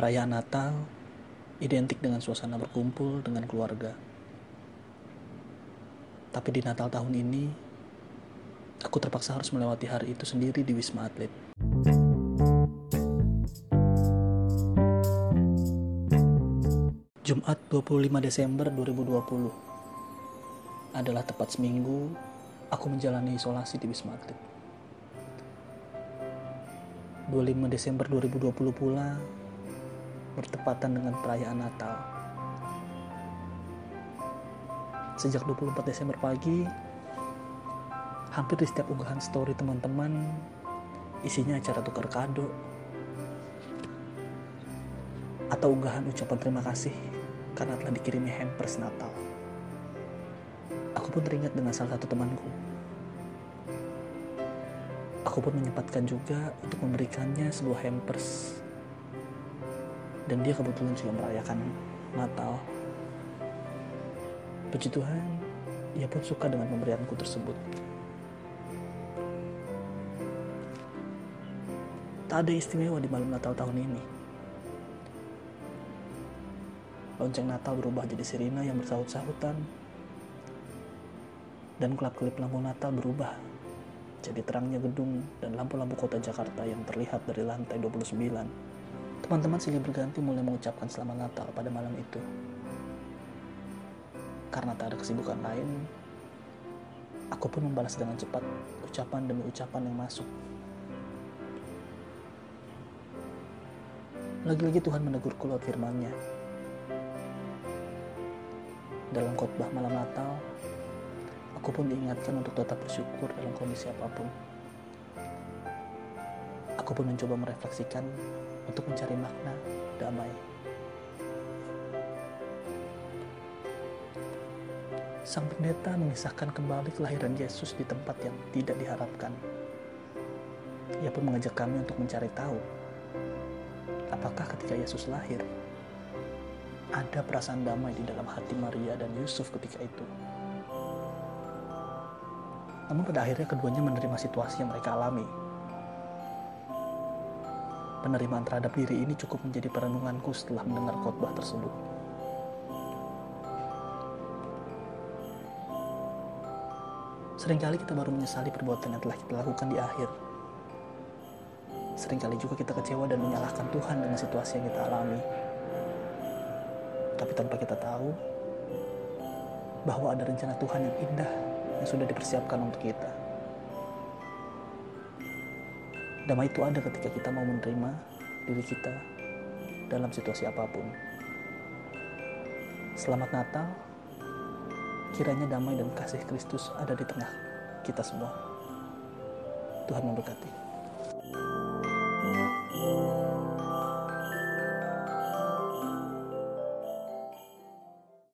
Perayaan Natal identik dengan suasana berkumpul dengan keluarga. Tapi di Natal tahun ini, aku terpaksa harus melewati hari itu sendiri di Wisma Atlet. Jumat 25 Desember 2020 adalah tepat seminggu aku menjalani isolasi di Wisma Atlet. 25 Desember 2020 pula bertepatan dengan perayaan Natal. Sejak 24 Desember pagi, hampir di setiap unggahan story teman-teman isinya acara tukar kado atau unggahan ucapan terima kasih karena telah dikirimi hampers Natal. Aku pun teringat dengan salah satu temanku. Aku pun menyempatkan juga untuk memberikannya sebuah hampers dan dia kebetulan juga merayakan Natal. Puji Tuhan, ia pun suka dengan pemberianku tersebut. Tak ada istimewa di malam Natal tahun ini. Lonceng Natal berubah jadi sirina yang bersahut-sahutan. Dan kelap-kelip lampu Natal berubah jadi terangnya gedung dan lampu-lampu kota Jakarta yang terlihat dari lantai 29 Teman-teman silih berganti mulai mengucapkan selamat Natal pada malam itu. Karena tak ada kesibukan lain, aku pun membalas dengan cepat ucapan demi ucapan yang masuk. Lagi-lagi Tuhan menegurku lewat firman-Nya. Dalam khotbah malam Natal, aku pun diingatkan untuk tetap bersyukur dalam kondisi apa pun. Aku pun mencoba merefleksikan untuk mencari makna damai. Sang pendeta mengisahkan kembali kelahiran Yesus di tempat yang tidak diharapkan. Ia pun mengajak kami untuk mencari tahu apakah ketika Yesus lahir ada perasaan damai di dalam hati Maria dan Yusuf ketika itu. Namun pada akhirnya keduanya menerima situasi yang mereka alami Penerimaan terhadap diri ini cukup menjadi perenunganku setelah mendengar khotbah tersebut. Seringkali kita baru menyesali perbuatan yang telah kita lakukan di akhir. Seringkali juga kita kecewa dan menyalahkan Tuhan dengan situasi yang kita alami. Tapi tanpa kita tahu bahwa ada rencana Tuhan yang indah yang sudah dipersiapkan untuk kita. Damai itu ada ketika kita mau menerima diri kita dalam situasi apa pun. Selamat Natal. Kiranya damai dan kasih Kristus ada di tengah kita semua. Tuhan memberkati.